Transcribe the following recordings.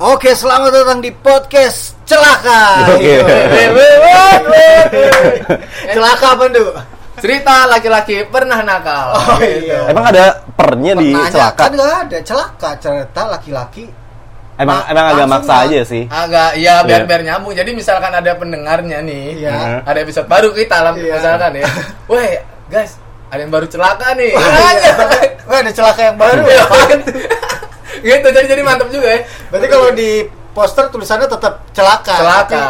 Oke, selamat datang di podcast Celaka. Oke. Celaka apa, Ndu? Cerita laki-laki pernah nakal. Oh iya. Emang ada pernya di celaka? Kan nggak ada celaka cerita laki-laki. Emang Ma- emang agak maksa aja sih. Agak ya biar Iya. biar nyambung. Jadi misalkan ada pendengarnya nih, Iya. ada episode baru kita lah Iya. misalkan ya. Weh, guys, ada yang baru celaka nih. Wah, ada celaka yang baru. Iya, gitu jadi jadi mantap juga ya. Berarti kalau di poster tulisannya tetap celaka. Celaka.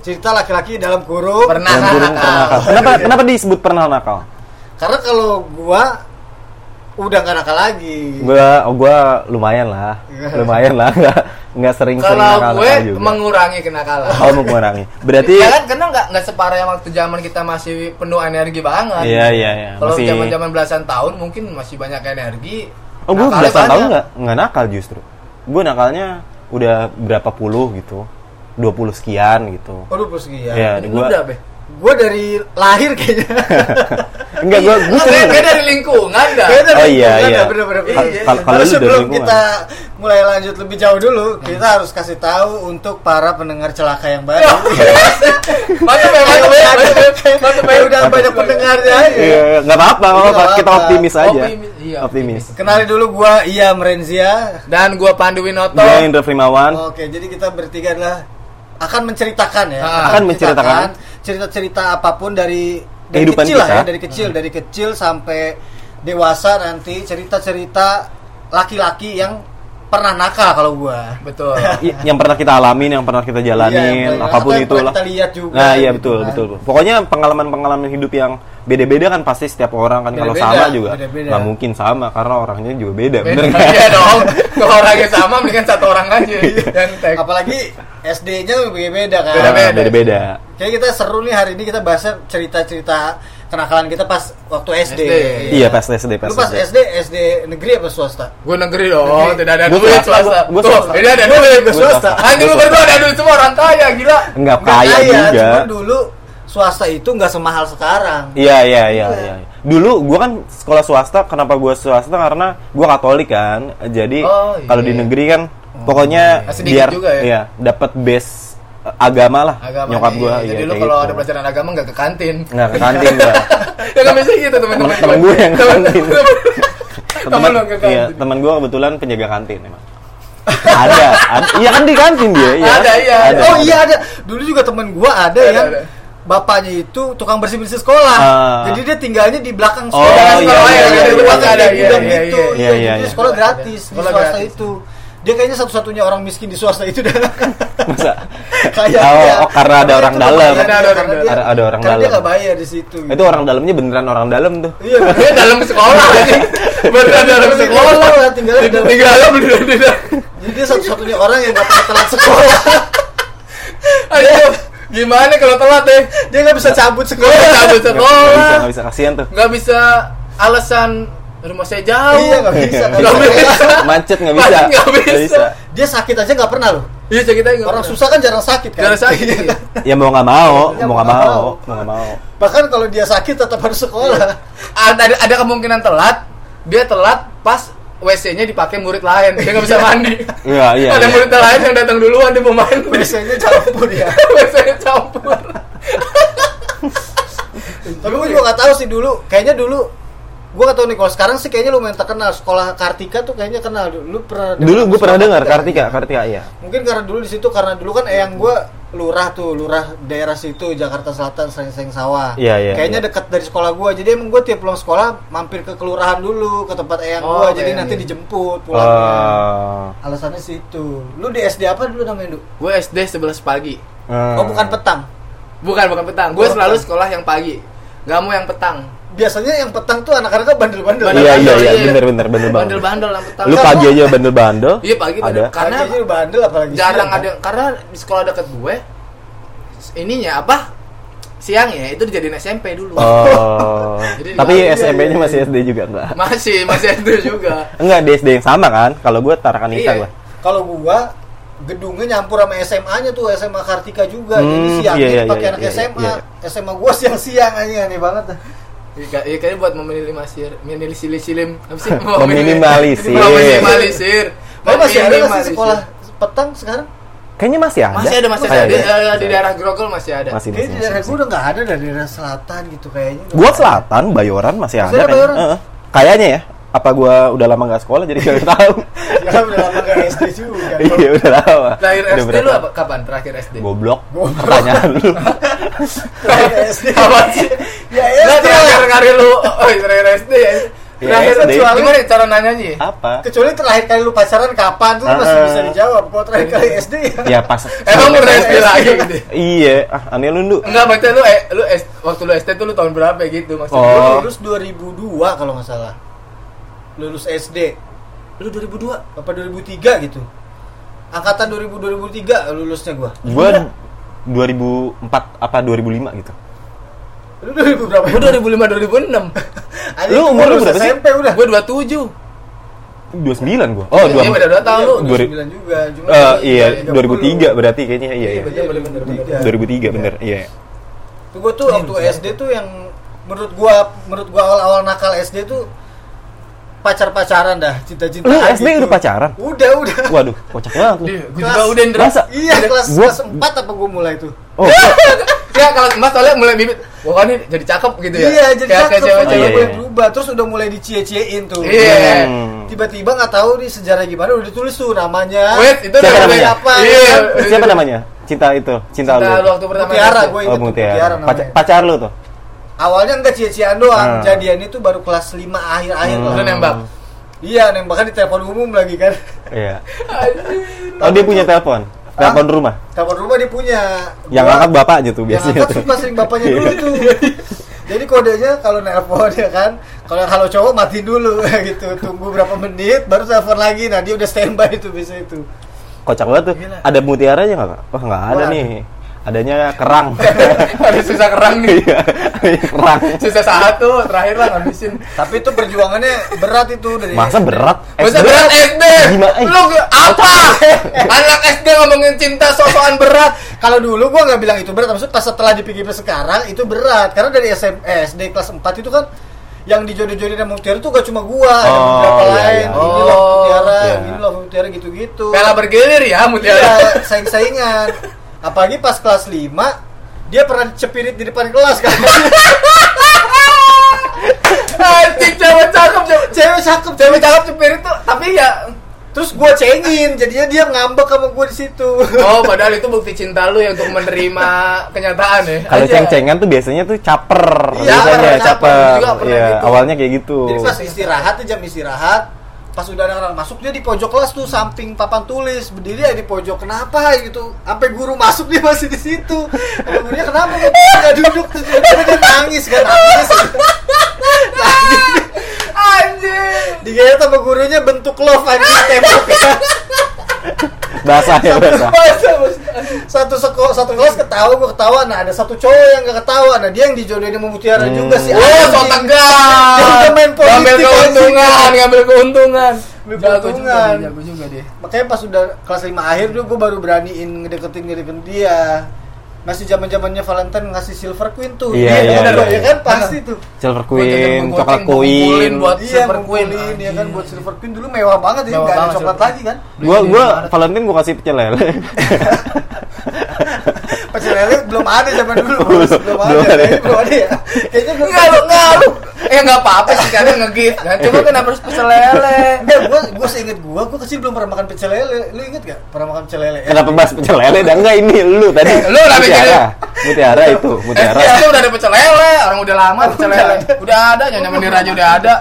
Cerita laki-laki dalam kurung. Pernah nakal. pernah nakal. Kenapa kenapa disebut pernah nakal? Karena kalau gua udah gak nakal lagi. Gua oh, gua lumayan lah. Iya. lumayan lah. Enggak enggak sering-sering Kalau nakal gue juga. mengurangi kenakalan. Oh, mengurangi. Berarti ya kan karena nggak nggak separah yang waktu zaman kita masih penuh energi banget. Iya, iya, iya. Kalau Masih- zaman zaman belasan tahun mungkin masih banyak energi. Oh, gue belasan tahun nggak nggak nakal justru. Gue nakalnya udah berapa puluh gitu. 20 sekian gitu. Oh, 20 sekian. Iya, Ini gua Gua dari lahir kayaknya. enggak gua gua Oh, sering kayak dari lingkungan dah. Dari Oh, iya, lingkungan iya. ya, bener-bener. Iya, Kal- iya. kal- kalau dari sebelum lingkungan. kita mulai lanjut lebih jauh dulu, kita harus kasih tahu untuk para pendengar celaka yang baru. Ya, ya, mantap ya, mantap ya. Kayak udah banyak pendengarnya aja. Iya, nggak apa-apa, Kita optimis aja. Optimis, iya, Optimis. Kenali dulu gua Iya Merenzia. Dan gua Pandu Winoto. Gua Indra Primawan. Oke, jadi kita bertiga adalah akan menceritakan ya. Ah. Akan menceritakan. cerita-cerita apa pun dari dari Kehidupan kecil lah kita. ya, dari kecil, dari kecil sampai dewasa nanti cerita-cerita laki-laki yang pernah nakal kalau gua. Betul. Yang pernah kita alamin, yang pernah kita Iya, jalanin, yang apa pun itu lah. kita lihat juga, Nah, iya gitu betul, kan. betul. Pokoknya pengalaman-pengalaman hidup yang beda-beda kan pasti setiap orang kan kalau sama juga nggak mungkin sama karena orangnya juga beda, Beda bener nggak? Iya dong. Kalau orangnya sama mendingan satu orang aja yang tag. Apalagi SD-nya beda-beda kan. Beda-beda. Beda-beda. Kayak kita seru nih hari ini kita bahas cerita-cerita kenakalan kita pas waktu SD. SD. Iya, pas SD, pas Lu pas SD. SD, SD negeri apa swasta? Gue negeri dong, Negeri. tidak ada Gua duit swasta, Tuh, swasta. ini ada duit. swasta. Anjing lu berdua ada duit semua orang kaya, gila. Nggak Nggak kaya juga. Cuman dulu swasta itu nggak semahal sekarang. Iya, iya, iya, iya. Dulu gua kan sekolah swasta, kenapa gua swasta karena gua Katolik kan. Jadi Oh, iya. kalau di negeri kan pokoknya Ah, sedikit biar juga ya? iya, dapat base eh, agama lah Agama nyokap nih. gua Jadi iya, lu kalau gitu. ada pelajaran agama nggak ke kantin. nggak ke kantin gua. ya kan bisa gitu teman-teman. Temen gue yang ke kantin. Ke iya, teman gua kebetulan penjaga kantin emang. ada, ada, iya kan di kantin dia, iya. Ada, iya. Ada. Oh iya ada. Dulu juga temen gua ada, Ada, yang ada. Bapaknya itu tukang bersih bersih sekolah. Ah. Jadi dia tinggalnya di belakang Oh, sekolah. iya, Sekolah iya, iya, iya, iya, ada iya, iya, gitu. iya, iya, iya. sekolah gratis di swasta itu. Dia kayaknya satu-satunya orang miskin di swasta itu dah. Masa? Kayaknya. Oh, oh, karena ada orang dalam. Ada- ada orang dalam. dia- Ada- ada orang karena dia dalam. nggak bayar di situ. Itu orang dalamnya beneran orang dalam tuh. Iya. Dia dalam sekolah anjing. Beneran dalam sekolah. Tinggalnya di dalam- Tinggalnya beneran di dalam. Jadi dia satu-satunya orang yang nggak pernah telat sekolah. Ayo, gimana kalau telat deh? Dia nggak bisa cabut sekolah. cabut Nggak- nggak bisa, sekolah. nggak bisa kasihan tuh. Nggak bisa alasan rumah saya jauh. Iya nggak bisa. Nggak bisa. bisa. Macet nggak bisa. Macet nggak bisa. Dia sakit aja nggak pernah loh. Iya ceritanya nggak Orang pernah. susah kan jarang sakit kan. Jarang sakit. iya. Ya mau nggak mau, Ya, mau nggak mau, mau nggak mau. Bahkan kalau dia sakit tetap harus sekolah. ada, ada ada kemungkinan telat dia telat pas WC-nya dipakai murid lain dia nggak bisa mandi Iya, iya, ada iya. murid lain yang datang duluan dia mau mandi Biasanya campur ya. WC-nya campur Tapi gue juga gak tahu sih dulu. Kayaknya dulu gue gak tahu nih kalau sekarang sih kayaknya lumayan terkenal sekolah Kartika tuh kayaknya kenal dulu pernah Dulu gue pernah dengar Kartika. Kartika, Kartika iya. mungkin karena dulu di situ karena dulu kan eyang gue lurah tuh lurah daerah situ Jakarta Selatan Seng-Seng Sawah Iya, iya, kayaknya iya. dekat dari sekolah gue jadi emang gue tiap pulang sekolah mampir ke kelurahan dulu ke tempat eyang Oh, gue jadi iya, nanti iya. dijemput pulangnya Oh. alasannya situ lu di SD apa dulu namanya Du? gue SD 11 pagi Hmm. oh bukan petang bukan bukan petang gue Oh, selalu petang. sekolah yang pagi nggak mau yang petang biasanya yang petang tuh anak-anaknya bandel-bandel Bandel- Iya, iya, iya, iya. bener, bener, bener banget. bandel-bandel yang petang Lu Enggak, pagi aja bandel-bandel. iya pagi Ada. bandel karena Pagi bandel apalagi jarang siang, kan? ada karena di sekolah dekat gue ininya apa siang ya itu dijadiin SMP dulu Oh. Jadi Tapi iya, iya, SMP-nya iya. masih SD juga enggak? masih masih SD juga Enggak, di SD yang sama kan? Kalau gue Tarakan Nisa Iya. gua. kalau gua gedungnya nyampur sama SMA-nya tuh SMA Kartika juga jadi Hmm, siangnya iya, iya, dipakai iya, anak iya, SMA iya. SMA gua siang-siang aja aneh banget Iya, iya kayaknya buat meminimalisir, minimalisir, apa sih? Meminimalisir. Meminimalisir. Tapi masih ada nggak sih Meminimalisir. sekolah petang sekarang? Kayaknya masih ada. Masih ada, masih ada. Kayak Di, ada. eh, di daerah Grogol masih ada. Masih, masih, di masih, daerah masih. gue udah nggak ada dari daerah selatan gitu kayaknya. Gua selatan, Bayoran masih ada. Masih ada kayaknya. Bayoran? Heeh. Kayaknya ya. Apa gua udah lama nggak sekolah jadi nggak tahu. Ya udah lama nggak SD juga. Iya udah lama. Lahir Udah SD berapa? lu apa? Kapan terakhir SD? Goblok. Pertanyaan lu. Terakhir SD. Kapan sih? Ya Nah, SD terakhir lah. kali lu, oh terakhir SD ya. Ya, Terakhir SD. gimana cara nanyanya? ya? Apa? Kecuali terakhir kali lu pacaran kapan tuh masih Ah. bisa dijawab. Kalau terakhir kali SD ya. Ya pas. Emang udah SD lagi gitu. Iya, ah aneh lu Ndu. Enggak, baca lu eh, lu waktu lu SD tuh lu tahun berapa gitu maksudnya? Gue Oh. lulus 2002 kalau nggak salah. Lulus SD. Lu 2002. Apa 2003 gitu. Angkatan 2000 2003 lulusnya gua. Gua 2004 apa 2005 gitu. Lu 2000 berapa? Gua 2005 2006. Anjing, Lu umur lu berapa sih? SMP udah. Gua 27. 29 gua. Oh, Iya, 2 beda dua tahun lu. Dua ribu- 29 juga. Cuma Eh, gua iya, 30. 2003 berarti kayaknya iya Iya, iya. bener, bener, bener, bener. 2003 bener, iya. Tuh gua tuh waktu SD tuh yang menurut gua menurut gua awal-awal nakal SD tuh pacar-pacaran dah, cinta-cintaan. Lu SD udah pacaran? Udah, udah. Waduh, kocak banget lu. Iya, gua Kelas- juga udah Indra. Masa? Iya, kelas Gua- kelas 4 apa gua mulai tuh. Oh, Ya kalau Mas soalnya mulai bibit, wah ini jadi cakep gitu ya. Iya, jadi Kayak- cakep kayak udah cewek-cewek. Iya, mulai iya. berubah, terus udah mulai dicie-ciein tuh. Iya. Hmm. Tiba-tiba nggak tahu nih sejarah gimana udah ditulis tuh namanya. Wait, itu Siapa udah namanya? apa? Iya. Siapa namanya? Cinta itu, cinta, Cinta lu waktu pertama. Mutiara, gue Oh, inget tuh, Mutiara. Mutiara Pacar, pacar lu tuh. Awalnya enggak cie-ciean doang, Ah. jadian itu baru kelas 5 akhir-akhir Hmm. lah. Lu nembak. Iya, nembakan di telepon umum lagi kan. Iya. Anjir. Oh, dia punya telepon. Telepon rumah. Telepon rumah dia punya. Yang Gua- angkat bapaknya tuh Yang biasanya angkat tuh. suka sering bapaknya dulu tuh. Jadi kodenya kalau nelpon ya kan, kalau kalau cowok matiin dulu gitu, tunggu berapa menit baru telepon lagi. Nah, dia udah standby itu biasa itu. Kocak banget tuh. Gila. Ada mutiaranya nggak? Kak? Wah, nggak ada Wah. nih. Adanya kerang. Ada sisa kerang nih. Iya, kerang. Sisa satu terakhir lah ngabisin. Tapi itu perjuangannya berat itu dari Masa SD. berat? Masa SD? berat SD? Gimana? Eh, Lu apa? Anak SD ngomongin cinta sosokan berat. Kalau dulu gua nggak bilang itu berat, maksud pas setelah dipikir sekarang itu berat. Karena dari SM, eh, SD kelas 4 itu kan yang dijodoh-jodohin sama Mutiara itu gak cuma gua, ada Oh, beberapa iya, lain. iya. Ini loh Oh, Mutiara, iya. ini loh Mutiara gitu-gitu. Pela bergilir ya Mutiara. Iya, saing-saingan. Apalagi pas kelas 5 dia pernah cepirit di depan kelas kan. Anjing cewek cakep cewek. Cakep, Cewek cakep cepir itu tapi ya Terus gua cengin, jadinya dia ngambek sama gua di situ. Oh, padahal itu bukti cinta lu yang untuk menerima kenyataan ya. Kalau ceng-cengan tuh biasanya tuh caper, Iya, biasanya caper. caper. Juga pernah Iya, gitu. awalnya kayak gitu. Jadi pas istirahat tuh jam istirahat, pas udah ada orang masuk dia di pojok kelas tuh samping papan tulis. Berdiri aja di pojok. Kenapa gitu? Sampai guru masuk dia masih di situ. Gurunya kenapa kok nggak duduk? Terus dia nangis kan nangis. Anjing. digaya sama gurunya bentuk love anjing temboknya Basah ya, basah. Masa, masa. satu sekolah satu kelas ketawa gue ketawa nah ada satu cowok yang gak ketawa nah dia yang dijodohin sama Mutiara Hmm. juga sih Oh, so tegas. Dia main politik, Ngambil keuntungan, ngambil keuntungan. Jago juga, dia, jago juga dia. makanya pas udah kelas 5 akhir dulu gue baru beraniin ngedeketin ngedeketin dia masih zaman zamannya Valentine ngasih Silver Queen tuh Iya, iya, bener, iya, ya iya. kan pasti tuh Silver Queen, coklat Queen. buat iya Silver Queen. ya kan buat Silver Queen dulu mewah banget ya Mewah nggak ada coklat lagi kan Gua gua. Valentine gua kasih pecel lele. pecel lele belum ada zaman dulu Bos. belum ada Belum ada. kayaknya belum ada ya kayaknya belum Enggak lu, enggak lu. Eh enggak apa-apa sih karena nge-gift kan. Cuma kenapa harus pecel lele? Enggak, gua gua seinget gua, gua kecil belum pernah makan pecel lele. Lu inget gak pernah makan pecel lele? Kenapa bahas pecel lele? Dan enggak ini lu tadi. Lu lah Mutiara. Mutiara itu, Mutiara. SD udah ada pecel lele, orang udah lama pecel lele. Udah ada, nyonya Menir aja udah ada.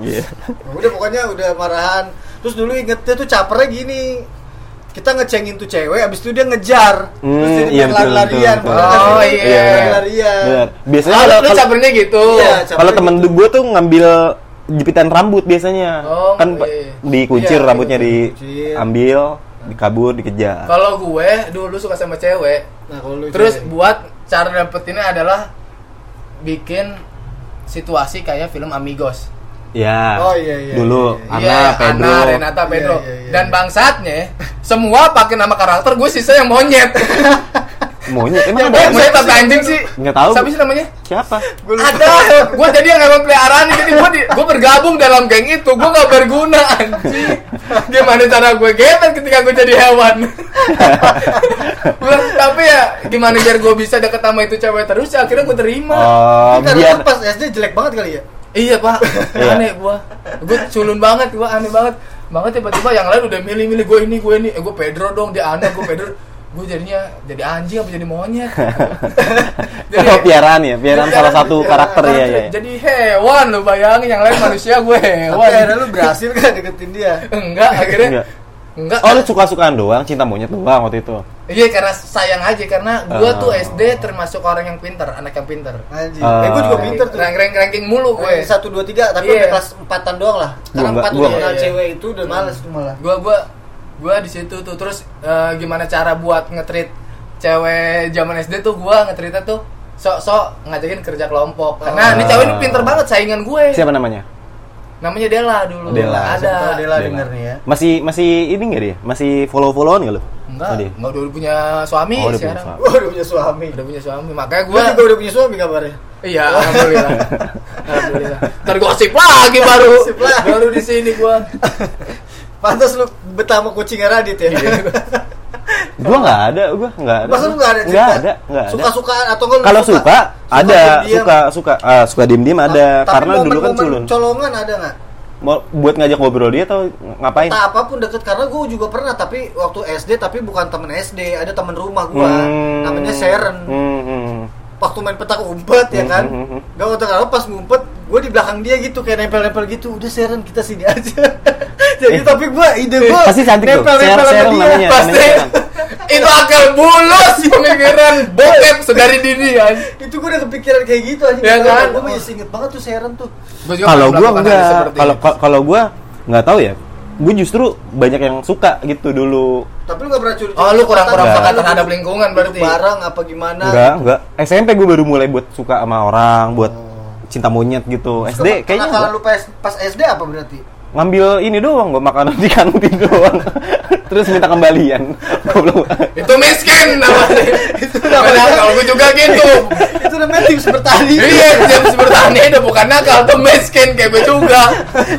Iya. Udah pokoknya udah marahan. Terus dulu ingetnya tuh capernya gini. Kita ngecengin tuh cewek, abis itu dia ngejar. Terus Hmm, jadi iya, lari-larian. bener betul. kan? Oh, iya. Lari-larian. Benar. Biasanya Ah, kalau lu kalau- cabernya gitu. Iya, kalau temen gitu. gue tuh ngambil jepitan rambut biasanya. Oh, kan iya. dikuncir Iya, rambutnya diambil, dikabur, dikejar. Kalau gue dulu suka sama cewek, Nah, kalau lu terus cewek. buat cara dapetinnya adalah bikin situasi kayak film Amigos. Ya. Oh, iya, iya, Dulu iya, Ana, Iya, Pedro. Ana, Renata, Iya, Pedro. iya, iya. Dan bangsatnya semua pakai nama karakter, gue sisa yang monyet. Monyet emang Ya, ada Eh, saya tapi anjing sih. Nggak tahu. Siapa sih namanya? siapa? Gua. Ada. Gue jadi yang hewan peliharaan jadi gue di, gue bergabung dalam geng itu. Gue gak berguna anjing. Gimana cara gue gemet ketika gue jadi hewan? Gua, tapi ya gimana biar gue bisa deket sama itu cewek terus ya akhirnya gue terima. Oh, Ini karena biar pas SD jelek banget kali ya Iya pak, Iya. aneh gua, gua culun banget, gua aneh banget, banget tiba-tiba yang lain udah milih-milih gue ini gue ini, eh gue Pedro dong, dia aneh, gue Pedro, gue jadinya jadi anjing apa jadi monyet? oh, piaraan ya, piaraan Jadi salah satu piaraan. karakter ya ya. Jadi hewan lu bayangin, yang lain manusia gue Tapi hewan. akhirnya lu berhasil kan deketin dia Enggak, akhirnya Enggak. Enggak. Oh, lu suka-sukaan doang, cinta monyet doang waktu itu. Iya karena sayang aja karena gua Oh. tuh SD termasuk orang yang pinter, anak yang pinter. Anjing Ah. Eh gue juga pinter tuh Rank rank ranking mulu gue. Gue satu dua tiga tapi Iya. udah kelas empatan doang lah. Karena Gua empat udah gua kenal nggak. cewek itu udah males tuh malah. gua gua gua di situ tuh terus eh, gimana cara buat ngetrit cewek zaman SD tuh gua ngetritnya tuh sok-sok ngajakin kerja kelompok karena Ah. ini cewek ini pinter banget saingan gue Siapa namanya? Namanya Dela dulu Dela. ada Siapa Dela Dela. denger nih ya. Masih masih ini enggak dia? Masih follow-followan enggak lu? enggak Oh, enggak udah punya suami Oh, udah punya sekarang suami. Gue udah punya suami. udah punya suami makanya Gue gua juga udah punya suami kabarnya. iya alhamdulillah alhamdulillah tergosip lagi baru Gosip lagi. baru di sini gua Pantas lu betah sama kucingnya Radit ya. Gua enggak ada, gua enggak ada. Masa lu gak ada? Enggak ada, enggak ada. Suka-sukaan atau enggak Kalau suka, ada, diem-diem? suka suka ah, suka diem-diem ada Tapi karena dulu kan culun. Colongan ada nggak? Mau buat ngajak ngobrol dia atau ngapain? Tak apa pun deket karena gue juga pernah tapi waktu SD tapi bukan temen SD ada temen rumah gue Hmm. namanya Sharon Hmm, hmm. Waktu main petak umpet ya kan Hmm, hmm, hmm. gak waktu kalau pas ngumpet gue di belakang dia gitu kayak nempel-nempel gitu udah Sharon kita sini aja jadi Eh. tapi gue ide gue Pasti cantik tuh. nempel-nempel Sharon- sama dia. namanya. pasti itu akal bulus pemikiran bokep sedari dini kan itu gue udah kepikiran kayak gitu aja Ya kan? gue masih inget banget tuh Sharon tuh Kalau hal enggak, kalau kalau- gua nggak tahu ya. Gue justru banyak yang suka gitu dulu. Tapi lu gak pernah curi Oh, lu kurang-kurang peka terhadap lingkungan berarti. barang apa gimana Enggak, enggak. SMP gue baru mulai buat suka sama orang, buat cinta monyet gitu. SD kayaknya kalau lu pas, pas SD apa berarti ngambil ini doang, gue makanan di kantin doang. Terus minta kembalian. Goblok. itu miskin namanya itu namanya kalau gue juga gitu itu namanya tips bertani iya jam bertani udah bukan nakal tuh miskin kayak gue juga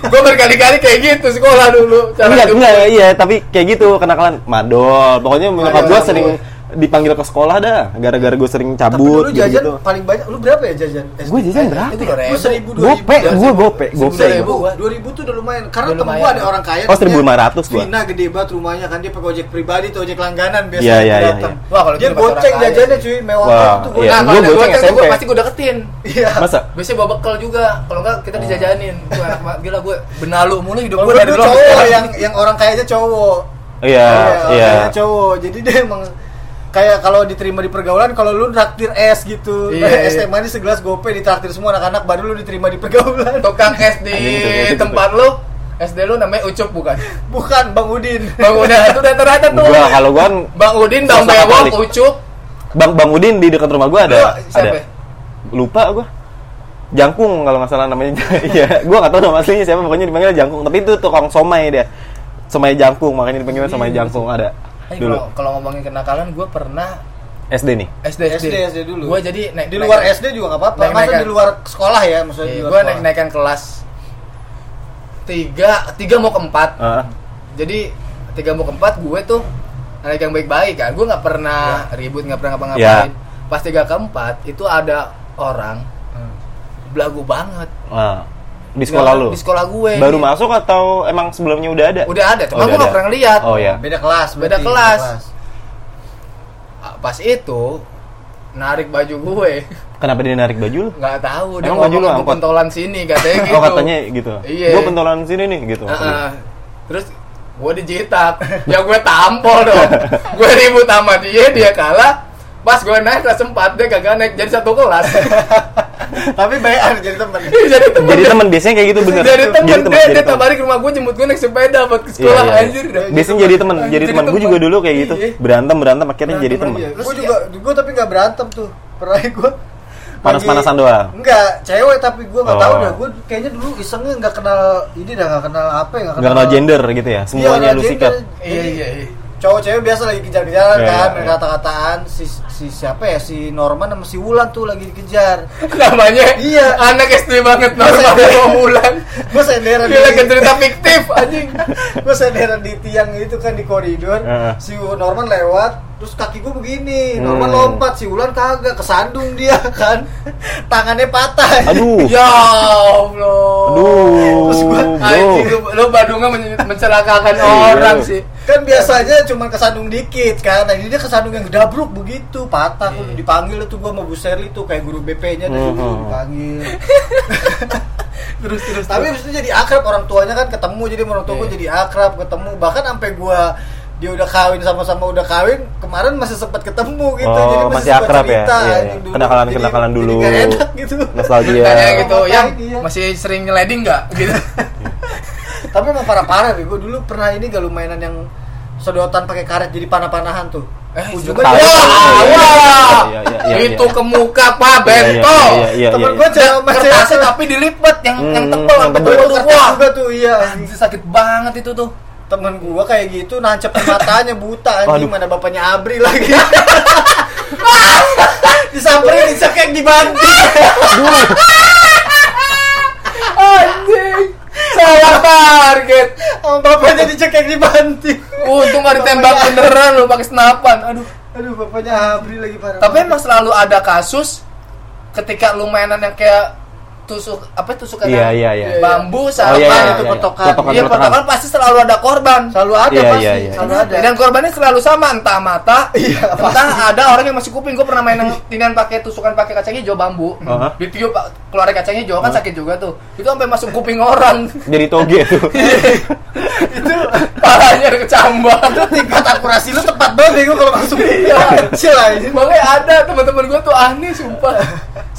gue berkali-kali kayak gitu sekolah dulu cara enggak, enggak, iya, tapi kayak gitu kenakalan madol. Pokoknya nyokap Madol, gue sering dipanggil ke sekolah dah, gara-gara gue sering tapi cabut dulu jajan gitu. paling banyak lu berapa ya jajan Gue jajan berapa? itu dua Gue ribu seribu dua ribu Gope, gue gope, Seribu, gope. seribu. dua ribu tuh udah lumayan karena temen gua ada orang kaya Oh, namanya 1.500 gua. Vina gede banget rumahnya kan dia pakai ojek pribadi tuh ojek langganan biasanya Iya, iya, iya, datang. iya. Wah, kalau dia itu dapat goceng orang kaya jajannya cuy mewah Wah, banget tuh iya. nah boceng goceng gue SMP. pasti gue deketin iya Masa? biasanya bawa bekal juga kalau enggak kita dijajanin gue anak ma- gila gue benalu mulu hidup gue dari dulu cowok yang yang orang kayanya cowok Iya, iya. cowok jadi dia emang kayak kalau diterima di pergaulan kalau lu traktir es gitu Iya, es iya. teh manis segelas gope ditraktir semua anak-anak baru lu diterima di pergaulan tukang es di tempat lu SD lu namanya Ucup bukan bukan Bang Udin Bang Udin itu udah rata tuh Gua kalau gua kan Bang Udin Bang Bewok. Ucup Bang Bang Udin di dekat rumah gua ada. Lu ada. siapa? Lupa gua. Jangkung kalau nggak salah namanya. Iya, gua nggak tahu nama aslinya siapa pokoknya dipanggil Jangkung. Tapi itu tukang somai dia. Somai Jangkung makanya dipanggil somai Jangkung ada. Dulu. kalau kalau ngomongin kenakalan gue pernah SD nih. SD SD, SD SD dulu. Gue jadi naik di luar SD juga nggak apa-apa. Naik- masa naikan. di luar sekolah ya maksudnya di Iya, luar gue naik naikan kelas tiga tiga mau keempat. Heeh. jadi tiga mau keempat gue tuh anak yang baik-baik kan. Gue nggak pernah ribut nggak pernah ngapa-ngapain. Pas tiga keempat itu ada orang belagu banget. Ah, di sekolah lu. di sekolah gue Baru Nih. masuk atau emang sebelumnya udah ada? udah ada cuma Oh, gue ada. pernah lihat Oh ya. beda kelas Beda berarti, kelas. Ah, pas itu narik baju gue Kenapa dia narik baju lu? nggak tahu dia Emang baju lu angkot? pentolan sini katanya gitu Oh katanya gitu. Iya. Gua pentolan sini nih gitu. Heeh. terus gue dijitak ya gue tampol dong gue ribut sama dia dia kalah pas gue naik kelas 4 dia kagak naik jadi satu kelas tapi bayar jadi teman jadi temen Jadi teman biasanya kayak gitu bener. jadi temen Jadi dia, dia temen. tiap hari ke rumah gue jemput gue naik sepeda buat ke sekolah Iya, iya. anjir dah. Biasanya jadi teman, Anjir, jadi teman. Gue temen. juga dulu kayak gitu. Iya. Berantem berantem akhirnya jadi. Terus gue juga gue tapi nggak berantem tuh pernah gue Panas-panasan doang. enggak cewek tapi gue nggak Oh. tahu dah gue kayaknya dulu isengnya nggak kenal ini dah nggak kenal apa ya Nggak kenal gender gitu ya. Semuanya Iya, lu sikat. iya iya iya cowok cewek biasa lagi kejar-kejaran Iya, kan iya, main iya. kata-kataan si si siapa ya si Norman sama si Wulan tuh lagi dikejar namanya Iya. anak SD banget normal sama bulan gue senderan dia lagi cerita fiktif anjing gue senderan di tiang itu kan di koridor si Norman lewat terus kaki gue begini Norman Hmm. lompat si Wulan kagak kesandung dia kan tangannya patah Aduh. ya Allah Aduh. Terus gua, Anjing, Bro. lu, lu Badunga men- mencelakakan Iya, orang sih kan biasanya cuma kesandung dikit kan nah ini dia kesandung yang gedabruk begitu patah Iya. Gua dipanggil tuh gue sama Bu Sherly tuh kayak guru BP-nya tuh Mhm. dipanggil terus terus tapi abis itu jadi akrab orang tuanya kan ketemu jadi orang tua Iya. jadi akrab ketemu bahkan sampai gue dia udah kawin sama-sama udah kawin kemarin masih sempat ketemu gitu Oh, jadi masih suka akrab ya? cerita, Iya, iya. anjing, dulu. Kenakalan-kenakalan Jadi- dulu. jadi nggak enak gitu Nostalgia. Tanya gitu yang dia? masih sering nyeleding nggak gitu tapi emang parah-parah gue dulu pernah ini gak mainan yang sedotan pakai karet jadi panah-panahan tuh? Eh, ujungnya Karet. dia- wah, Iya, wah. iya, iya, iya, itu iya. ke muka pak Iya, bento iya, iya, iya, temen iya. gue sama kertasnya tapi dilipet yang yang Hmm, tebel yang sampai tuh kertas juga tuh iya. Anjir, sakit banget itu tuh. Temen gua kayak gitu nancep matanya buta anjing. Waduh. mana bapaknya Abri lagi. Disamperin dicekek dibanting. Anjing salah target. Bapaknya dicekek dibanting untung gak ditembak beneran lu pakai senapan. Aduh. Aduh bapaknya Abri lagi parah tapi emang selalu ada kasus ketika lu mainan yang kayak tusuk apa tusukan Iya, iya, iya. bambu Oh, sama iya, iya, itu iya. kotokan. Kotokan, Iya, kotokan. potongan pasti selalu ada korban. selalu ada Iya, pasti iya, iya. selalu ada Dan korbannya selalu sama, entah mata, Iya, entah ada orang yang masih kuping. Gue pernah main tinian pakai tusukan pakai kacang hijau bambu. Aha. Ditiup pak, keluar kacang hijau kan sakit juga tuh. Itu sampai masuk kuping orang. Jadi toge tuh. itu Palanya ada kecambah. tingkat akurasi lu tepat banget gua kalau masuk kecil aja Makanya ada teman-teman gue tuh aneh sumpah.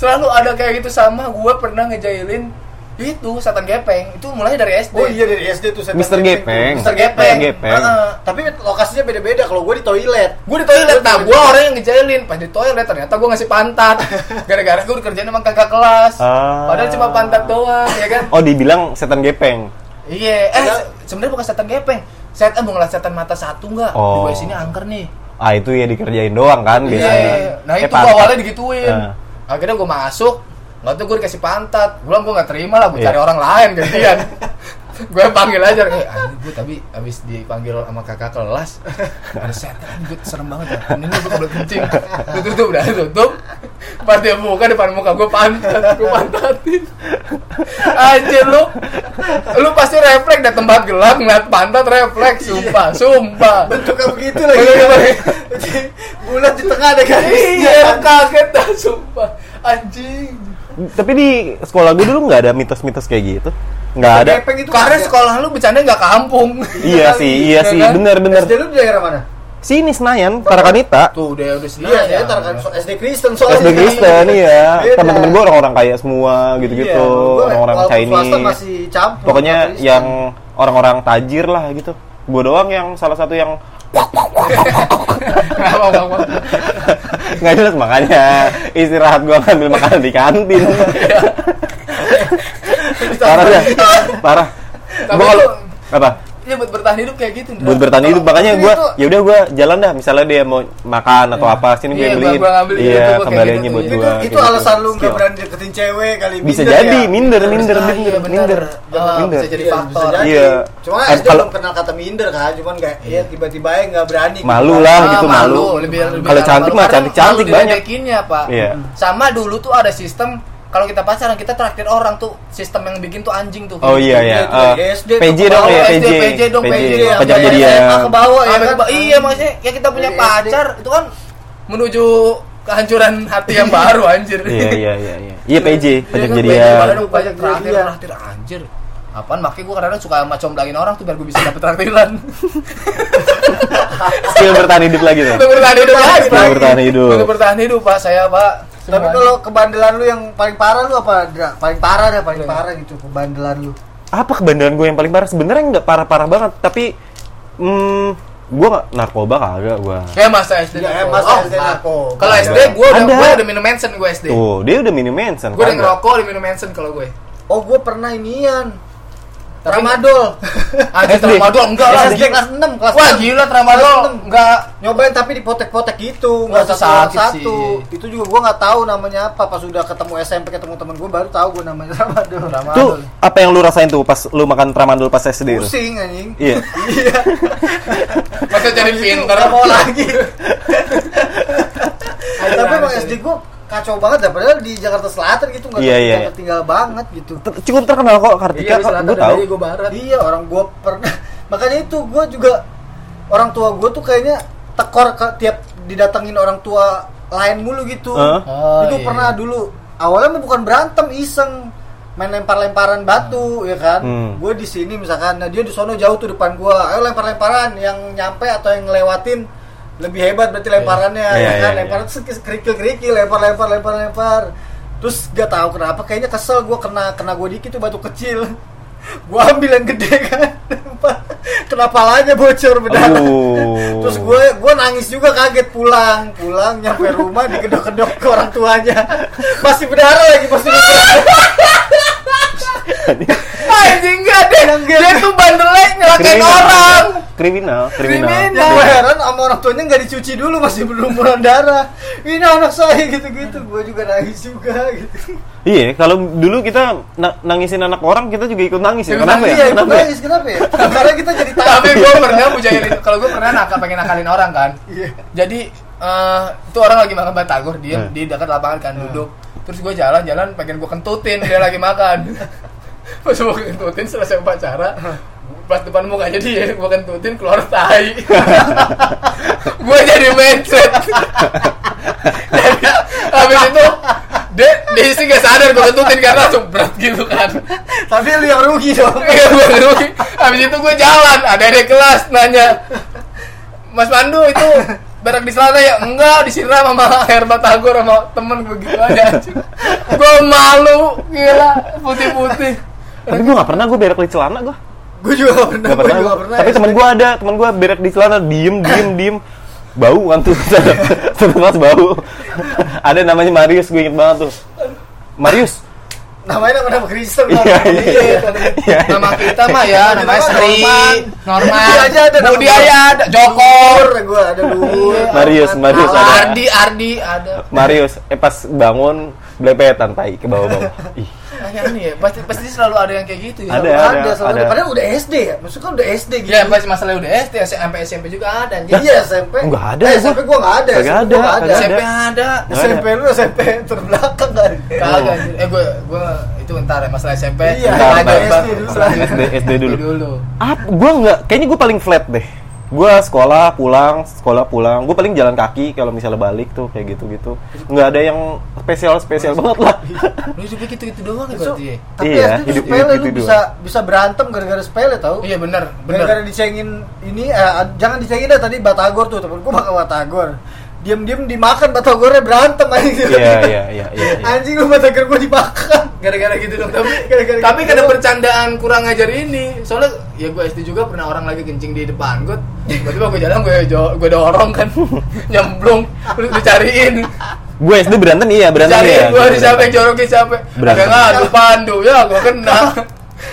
Selalu ada kayak gitu sama gue pernah ngejailin itu setan gepeng itu mulai dari SD. oh iya dari SD tuh setan Mr. Gepeng. Mr. Gepeng. Gepeng Gepeng. Heeh. tapi lokasinya beda-beda kalau gua di toilet gue di toilet nah gue orang yang ngejailin pas di toilet ternyata gue ngasih pantat gara-gara gue dikerjain sama kakak kelas Ah. padahal cuma pantat doang ya kan Oh, dibilang setan gepeng. iya eh sebenarnya bukan setan gepeng setan mau ngeliat setan mata satu nggak Oh. di sini angker nih Ah, itu ya dikerjain doang kan biasanya. iya nah Eh, itu awalnya digituin Ah. Akhirnya gue masuk nggak tuh gue dikasih pantat. Gue bilang gue nggak terima lah gue Iya. cari orang lain gantian. Gue panggil aja eh anjing gue tapi abis dipanggil sama kakak kelas ada setan gue serem banget ya. Ini gue kebelet kencing. Gue tutup udah tutup. Pas dia buka depan muka gue pantat gue pantatin. Anjir lu. Lu pasti refleks dari tempat gelap ngeliat pantat refleks sumpah sumpah. Bentuknya begitu lagi. Bulat di tengah ada garisnya iya kaget dah sumpah anjing Tapi di sekolah gue dulu nggak ada mitos-mitos kayak gitu. Nggak ada. Karena ada. sekolah lu bercanda nggak kampung Iya sih, iya Iya sih, kan? bener-bener. SD lu di daerah mana? Sini Senayan, Tarakanita. tuh udah udah Iya, saya tarakan SD Kristen SD soalnya. Kristen iya. Beda. Teman-teman gue orang-orang kaya semua gitu-gitu, Iya, orang-orang Chinese. masih campur. Pokoknya yang orang-orang tajir lah gitu. Gue doang yang salah satu yang nggak jelas makanya istirahat gue ngambil makanan di kantin. parah ya, parah. Gue kalau apa? Iya buat bertahan hidup kayak gitu. Buat bertahan hidup makanya gue itu- ya udah gue jalan dah misalnya dia mau makan atau Iya. apa sini gue Iya, gua- beliin iya kembaliannya gitu buat gue itu, itu alasan lu nggak berani deketin cewek kali bisa jadi ya? minder minder minder iya, bener. minder Ah, minder bisa jadi Iya, faktor. Iya. Cuma SD kalau- belum kenal kata minder kan, cuman kayak ya tiba-tiba aja nggak berani. gitu. malu lah Ah, gitu malu kalau cantik mah cantik cantik banyak. Iya. Sama dulu tuh ada sistem kalau kita pacaran kita traktir orang tuh sistem yang bikin tuh anjing tuh. oh iya Iya, ya itu dari SD PJ dong ya PJ PJ dong, PJ. pajak Sampai jadian SMA ke bawah ya kan. Iya maksudnya ya kita punya Dari pacar itu kan menuju kehancuran hati yang baru anjir. iya iya iya iya iya PJ pajak Iya kan, jadian Pajak pajak traktir Jadian. traktir anjir. Apaan makanya gue kadang-kadang suka sama comblangin orang tuh biar gue bisa dapet traktiran. skill bertahan hidup lagi tuh Untuk bertahan hidup lagi. Skill bertahan hidup. Untuk bertahan hidup Pak, saya Pak. Tapi Semuanya. kalau kebandelan lu yang paling parah lu apa? Dra? Paling parah dah, paling parah gitu kebandelan lu. apa kebandelan gue yang paling parah sebenarnya nggak parah parah banget tapi hmm, gue nggak narkoba kagak gue Ya masa SD Ya, narkoba. masa Oh, SD narkoba. Kalau. SD gue udah Ada. gue udah minum Manson gue SD. tuh dia udah minum Manson Gue udah ngerokok udah minum Manson kalau gue. Oh, gue pernah inian. Tramadol. Anjir SD. tramadol enggak lah. SD kelas 6, kelas Wah 6. gila tramadol enggak. Nyobain tapi dipotek-potek gitu, nggak Wah, itu satu sakit satu. Itu juga gua nggak tahu namanya apa. Pas udah ketemu SMP ketemu temen gua baru tahu gua namanya tramadol. Tuh Tramadol. apa yang lu rasain tuh pas lu makan tramadol pas SD itu? Pusing anjing. Iya. Iya. Masa jadi pinter nggak mau lagi. Tapi emang langsung. SD gua kacau banget ya padahal di Jakarta Selatan gitu nggak Iya, iya, tinggal, tinggal banget gitu. Cukup terkenal kok Kartika, Iya, gue tahu. gue barat. Iya orang gue pernah makanya itu gue juga orang tua gue tuh kayaknya tekor ke tiap didatengin orang tua lain mulu gitu. Hah? Oh, itu iya. pernah dulu awalnya mah bukan berantem iseng main lempar-lemparan batu ya kan. Hmm. Gue di sini misalkan nah dia di sono jauh tuh depan gue. Ayo lempar-lemparan yang nyampe atau yang ngelewatin lebih hebat berarti lemparannya Iya, ya iya, kan? iya. lemparan terus kerikil-kerikil lempar-lempar lempar-lempar. Terus gak tahu kenapa kayaknya kesel gue kena kena gue dikit tuh batu kecil. Gue ambil yang gede kan kena palanya bocor berdarah Aduh. terus gue gue nangis juga kaget pulang pulang nyampe rumah digedok-gedok ke orang tuanya. Masih berdarah lagi masih berdarah. Anjing enggak deh. Yang gede. Dia tuh bandelnya nyelakain orang. Kriminal, kriminal. Kriminal. gue heran sama orang tuanya nggak dicuci dulu masih berlumuran darah ini anak saya gitu-gitu gue juga nangis juga gitu Iya, kalau dulu kita na- nangisin anak orang, kita juga ikut nangis ya. Kenapa nangis, ya? iya ikut Kenapa ya? nangis kenapa ya karena kita jadi Tapi takut gue pernah itu. Kalau gue pernah nakal pengen nakalin orang kan. Iya. Jadi eh itu orang lagi makan batagor dia Hmm. di dekat lapangan kan duduk. Terus gue jalan-jalan pengen gue kentutin dia lagi makan. Pas gue kentutin selesai upacara, pas depan mukanya dia gue kentutin keluar tai. gue jadi mindset. habis itu dia dia sih gak sadar gue kentutin karena langsung berat gitu kan. tapi lu yang rugi dong Iya gue rugi. Habis itu gue jalan, ada adik kelas nanya, Mas Pandu itu berak di celana ya? Enggak, disiram sama air batagor sama temen gue gitu aja. gue malu, gila, putih-putih. Tapi gue gak pernah gue berak di celana gue. gue juga gak pernah Gak gue pernah. juga gua. pernah Tapi temen gue ada, temen gue berak di celana diem, diem, diem. Bau kan tuh, satu kelas bau. ada namanya Marius, gue inget banget tuh. Marius. namanya nama nama Kristen Iya, nama iya, dia. iya. Nama kita mah ya, namanya Nama Sri, Norman. Budi aja ada Budi aja ada, Jokor, gue ada Luhur Marius, Marius ada. Ardi, Ardi ada. Marius, eh pas bangun belepetan tai ke bawah-bawah. Ih, Ya, pasti pasti selalu ada yang kayak gitu ya. Ada, ada, ada, selalu ada. padahal udah SD ya maksudnya kan udah SD gitu Ya, pasti masalah udah SD, sampai SMP juga ada anjing. iya SMP Enggak ada, eh, gua. SMP gue gak ada SMP ada, gua nggak kagak SMP ada. ada. SMP lu SMP terbelakang kan Kagak anjir. Eh gue gue itu ntar ya masalah SMP. Iya. Bang. SD dulu. SD, SD dulu. Apa? Gue nggak, kayaknya gue paling flat deh. Gue sekolah pulang, sekolah pulang. Gue paling jalan kaki kalau misalnya balik tuh kayak gitu-gitu. Nggak ada yang spesial spesial banget lah. Lu hidupnya gitu-gitu doang ya So, berarti ya? tapi Iya, SD hidup- sepele hidup lu gitu bisa bisa berantem gara-gara sepele tau Iya benar, gara-gara dicengin ini eh, jangan dicengin dah tadi batagor tuh temen gue makan batagor diam-diam dimakan batagornya berantem anjing Iya, iya, iya, iya. iya. anjing lu batagor gue dimakan Gara-gara gitu dong. Tapi Gara-gara tapi gitu kada doang. bercandaan kurang ajar ini. Soalnya ya gue SD juga pernah orang lagi kencing di depan gue. Tiba-tiba gue jalan gue gue dorong kan. Nyemplung, lu dicariin. Gue SD berantem iya, berantem Cariin iya. gue Gua di siapa yang berantem. jorokin siapa. Berantem. Ada ngadu pandu ya gue kena.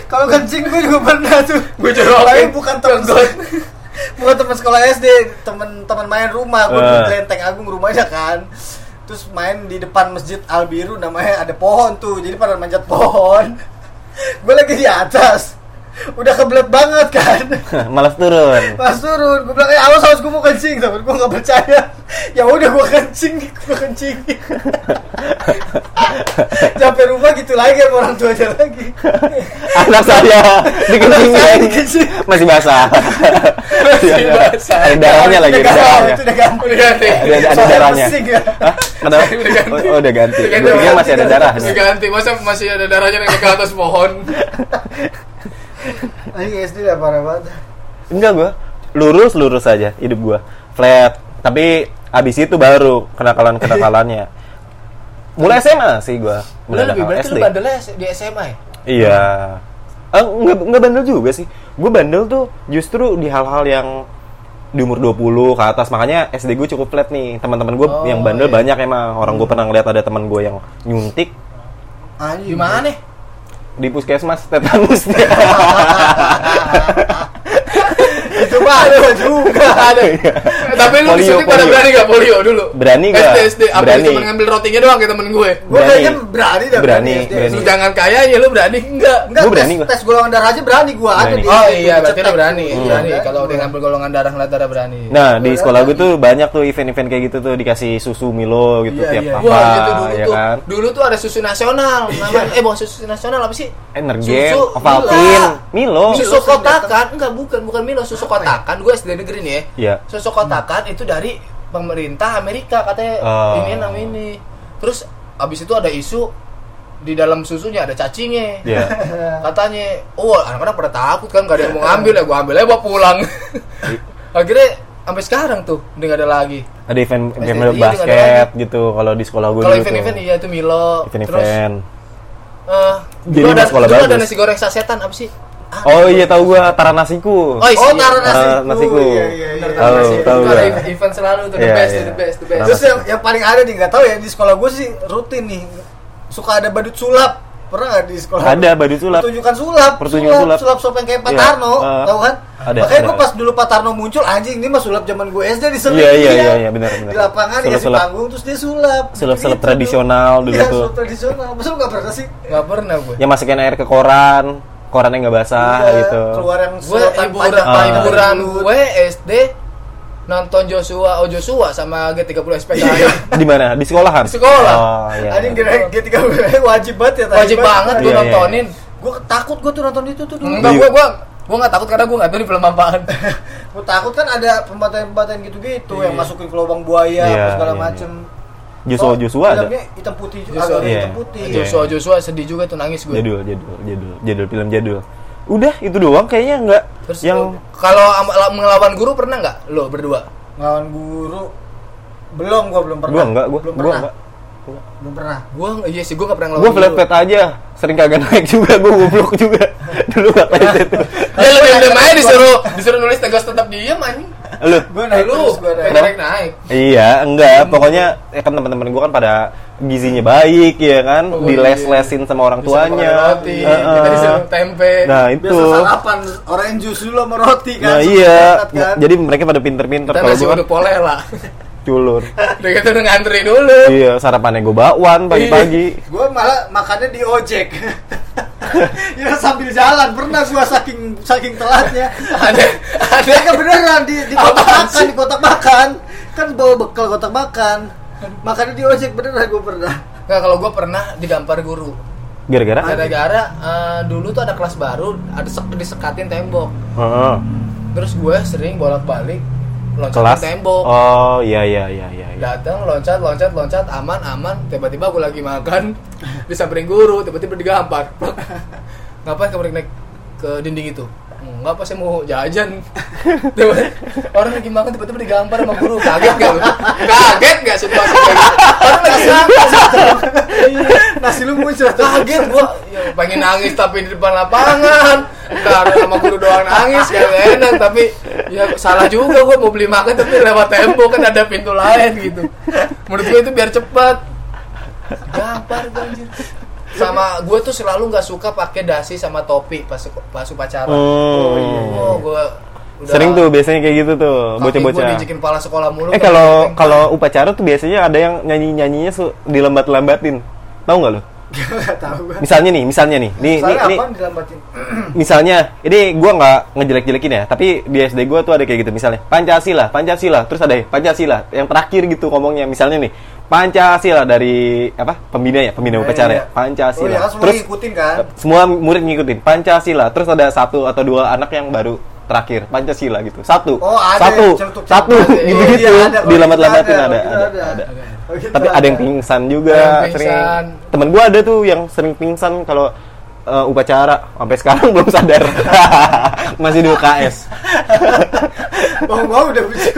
kalau kencing gue juga pernah tuh Gue jorokin. tapi bukan temen Jenggot. Bukan teman sekolah SD temen-temen main rumah. Gue Eh. di Lenteng Agung rumahnya kan. Terus main di depan masjid Al Biru namanya ada pohon tuh. Jadi pada manjat pohon. Gue lagi di atas udah kebelet banget kan Malas turun. pas turun gue bilang eh awas awas gue mau kencing tapi gue nggak percaya ya udah gue kencing gue kencing sampai rumah gitu lagi sama orang tuanya lagi Anak saya dikencingin. dikencing. Masih basah. Masih basah. Ada darahnya lagi, ada ganti, darahnya. itu udah ganti. Ada ada darahnya. ya. Kenapa? Ganti. Oh, oh, udah ganti. Udah masih ada Udah darahnya. ganti, masa masih ada darahnya yang ke atas pohon. Anjing SD udah parah banget. Enggak gue lurus lurus aja hidup gue flat. Tapi abis itu baru kenakalan kenakalannya mulai SMA sih gue Lu lebih berarti lu bandelnya di SMA ya? iya. Eh, nggak nggak bandel juga sih. Gue bandel tuh justru di hal-hal yang di umur 20 ke atas. Makanya SD gue cukup flat nih. Teman-teman gue Oh, yang bandel iya. banyak emang. Orang gue pernah ngeliat ada teman gue yang nyuntik. Anjing. Gimana nih? Di puskesmas tetanus ada juga ada. Tapi lu Polio, pada berani gak polio dulu? Berani gak? SD, SD. Apa Berani. cuma ngambil rotinya doang kayak temen gue? gue Berani. kayaknya berani dah Berani, berani. Lu jangan kaya ya lu berani enggak? Enggak, Gua berani tes, tes golongan darah aja berani gua ada di Oh iya, berarti lu berani. tuh. Berani. Iya, Kalau gua. dia ngambil golongan darah ngeliat darah berani. Nah, di sekolah gue tuh banyak tuh event-event kayak gitu tuh dikasih susu Milo gitu Iya, tiap iya. apa, Wah gitu dulu ya tuh. kan? Dulu tuh ada susu nasional. Namanya eh bukan susu nasional apa sih? Energen, Susu Ovaltine, Milo. Milo. Susu kotakan? Enggak, bukan, bukan Milo, susu kotakan. Gue SD negeri nih ya. Iya. Susu kotakan itu dari pemerintah Amerika katanya Oh. ini nama ini. Terus abis itu ada isu di dalam susunya ada cacingnya. Iya. Katanya, oh anak-anak pada takut kan gak ada yang mau ngambil ya, gue ambil aja bawa pulang. Akhirnya sampai sekarang tuh udah gak ada lagi. Ada event SD, event iya, basket gitu kalau di sekolah gue Kalau dulu event-event tuh. iya itu Milo. Terus Event-event. eh Jadi ada, sekolah dulu ada bagus. nasi goreng sasetan apa sih? Ah, Oh iya tahu gua taranasiku. Oh, isi. Oh, taruh Taruh nasiku. nasiku. Iya, iya, iya. Bener, Tahu, tahu Itu ada gua. event selalu tuh the Iya, best, iya. the best, the best. Terus yang, yang paling ada nih nggak tahu ya di sekolah gue sih rutin nih suka ada badut sulap. Pernah nggak di sekolah? Ada badut sulap. Pertunjukan sulap. Pertunjukan sulap. Sulap sulap yang kayak Pak Iya, Tarno, eh, tahu kan? ada, Makanya gue pas dulu Pak Tarno muncul anjing ini mah sulap zaman gue SD di. Iya, iya, iya, iya, benar, benar. Di lapangan dikasih Sulap-sulap. panggung terus dia sulap. Sulap-sulap Gitu, tradisional tuh. dulu Iya, tuh. sulap tradisional. Masa lu nggak pernah sih? Gak pernah gue. Yang masukin air ke koran, korannya nggak basah Iya, gitu. Keluar yang Gue sedotan hiburan, gue SD nonton Joshua, oh Joshua sama G30 SPKI. Di mana? Di sekolahan? Di sekolah. Oh, iya. Anjing kira G3 wajib banget ya Wajib banget gue Iya, iya. nontonin. Gue takut gue tuh nonton itu tuh dulu. Enggak, gue gue gue nggak takut karena gue nggak tahu ini film apaan. Gue takut kan ada pembantaian-pembantaian gitu-gitu Iya. yang masukin ke lubang buaya Iya, apa segala iya, macem. Joshua Oh, Joshua ada. hitam putih juga, Joshua, agak iya. hitam putih. Iya. Joshua Joshua sedih juga tuh nangis gue. Jadul, jadul, jadul, jadul film jadul. Udah itu doang kayaknya nggak Terus yang lu- kalau ngelawan guru pernah nggak lo berdua? Ngelawan guru belum gua belum pernah. gua enggak, gua belum gua pernah. enggak. Belum pernah. Gue iya sih gue nggak pernah ngelawan. Gua guru. flat flat aja, sering kagak naik juga, gua goblok juga. Dulu nggak kayak itu. Ya lebih lebih aja disuruh disuruh nulis tegas tetap diem anjing. Lu? Gua naik lu gua naik. naik naik. Iya, enggak. Pokoknya ya kan teman-teman gua kan pada gizinya baik ya kan, Oh, diles-lesin sama orang tuanya. roti, Heeh. kita disuruh tempe. Nah, itu. Biasa sarapan orange juice dulu sama roti kan. Nah, iya. kan. Jadi mereka pada pinter-pinter kita kalau gua kan uduk polela. culun. Udah gitu udah ngantri dulu. Iya, sarapannya gua bakwan pagi-pagi. Gua malah makannya di ojek. ya sambil jalan pernah gua saking saking telatnya. Ada ada Mereka beneran di, di kotak Apaan makan, sih? di kotak makan. Kan bawa bekal kotak makan. Makannya di ojek beneran gua pernah. Nggak kalau gue pernah digampar guru. Gara-gara? Gara-gara eh, dulu tuh ada kelas baru, ada sek disekatin tembok. Heeh. Terus gue sering bolak-balik loncat Kelas. tembok. Oh, iya iya iya iya. iya. Datang loncat loncat loncat aman aman tiba-tiba gue lagi makan disamperin guru tiba-tiba digampar ngapain kamu naik ke dinding itu Enggak apa saya mau jajan. Orang lagi makan tiba-tiba digampar sama guru. Kaget gak lu? Kaget gak situasi kayak gitu? Orang lagi makan Nasi lu muncul. Kaget gua ya, pengen nangis tapi di depan lapangan. Ntar sama guru doang nangis gak enak. Tapi ya salah juga gua mau beli makan tapi lewat tembok kan ada pintu lain gitu. Menurut gua itu biar cepat. Gampar gua anjir sama gue tuh selalu nggak suka pakai dasi sama topi pas pas upacara. Hmm. Oh, gue udah Sering tuh biasanya kayak gitu tuh, bocah-bocah. dijikin kepala sekolah mulu. Eh kan kalau kalau upacara tuh biasanya ada yang nyanyi-nyanyinya su- dilambat-lambatin. Tahu nggak lu? Gak tahu gua. Misalnya nih, misalnya nih. Nih, nih, Soalnya nih dilambatin? misalnya ini gua nggak ngejelek-jelekin ya, tapi di SD gua tuh ada kayak gitu misalnya. Pancasila, Pancasila, terus ada Pancasila. Yang terakhir gitu ngomongnya misalnya nih. Pancasila dari apa? Pembina ya, pembina Iya, upacara iya. ya. Pancasila. Oh, iya semua terus ngikutin kan? semua murid ngikutin Pancasila. Terus ada satu atau dua anak yang baru terakhir Pancasila gitu. Satu. Oh, ada satu. celutuk-celutuk. Satu Iya, gitu-gitu. iya, ada. Kalau Dilambat-lambatin ada, ada, ada, ada. ada. Oh, gitu Tapi ada yang ada. pingsan juga, Ada yang sering. pingsan. Temen gua ada tuh yang sering pingsan kalau eh, upacara sampai sekarang belum sadar. Masih di UKS. Mau-mau udah bisa.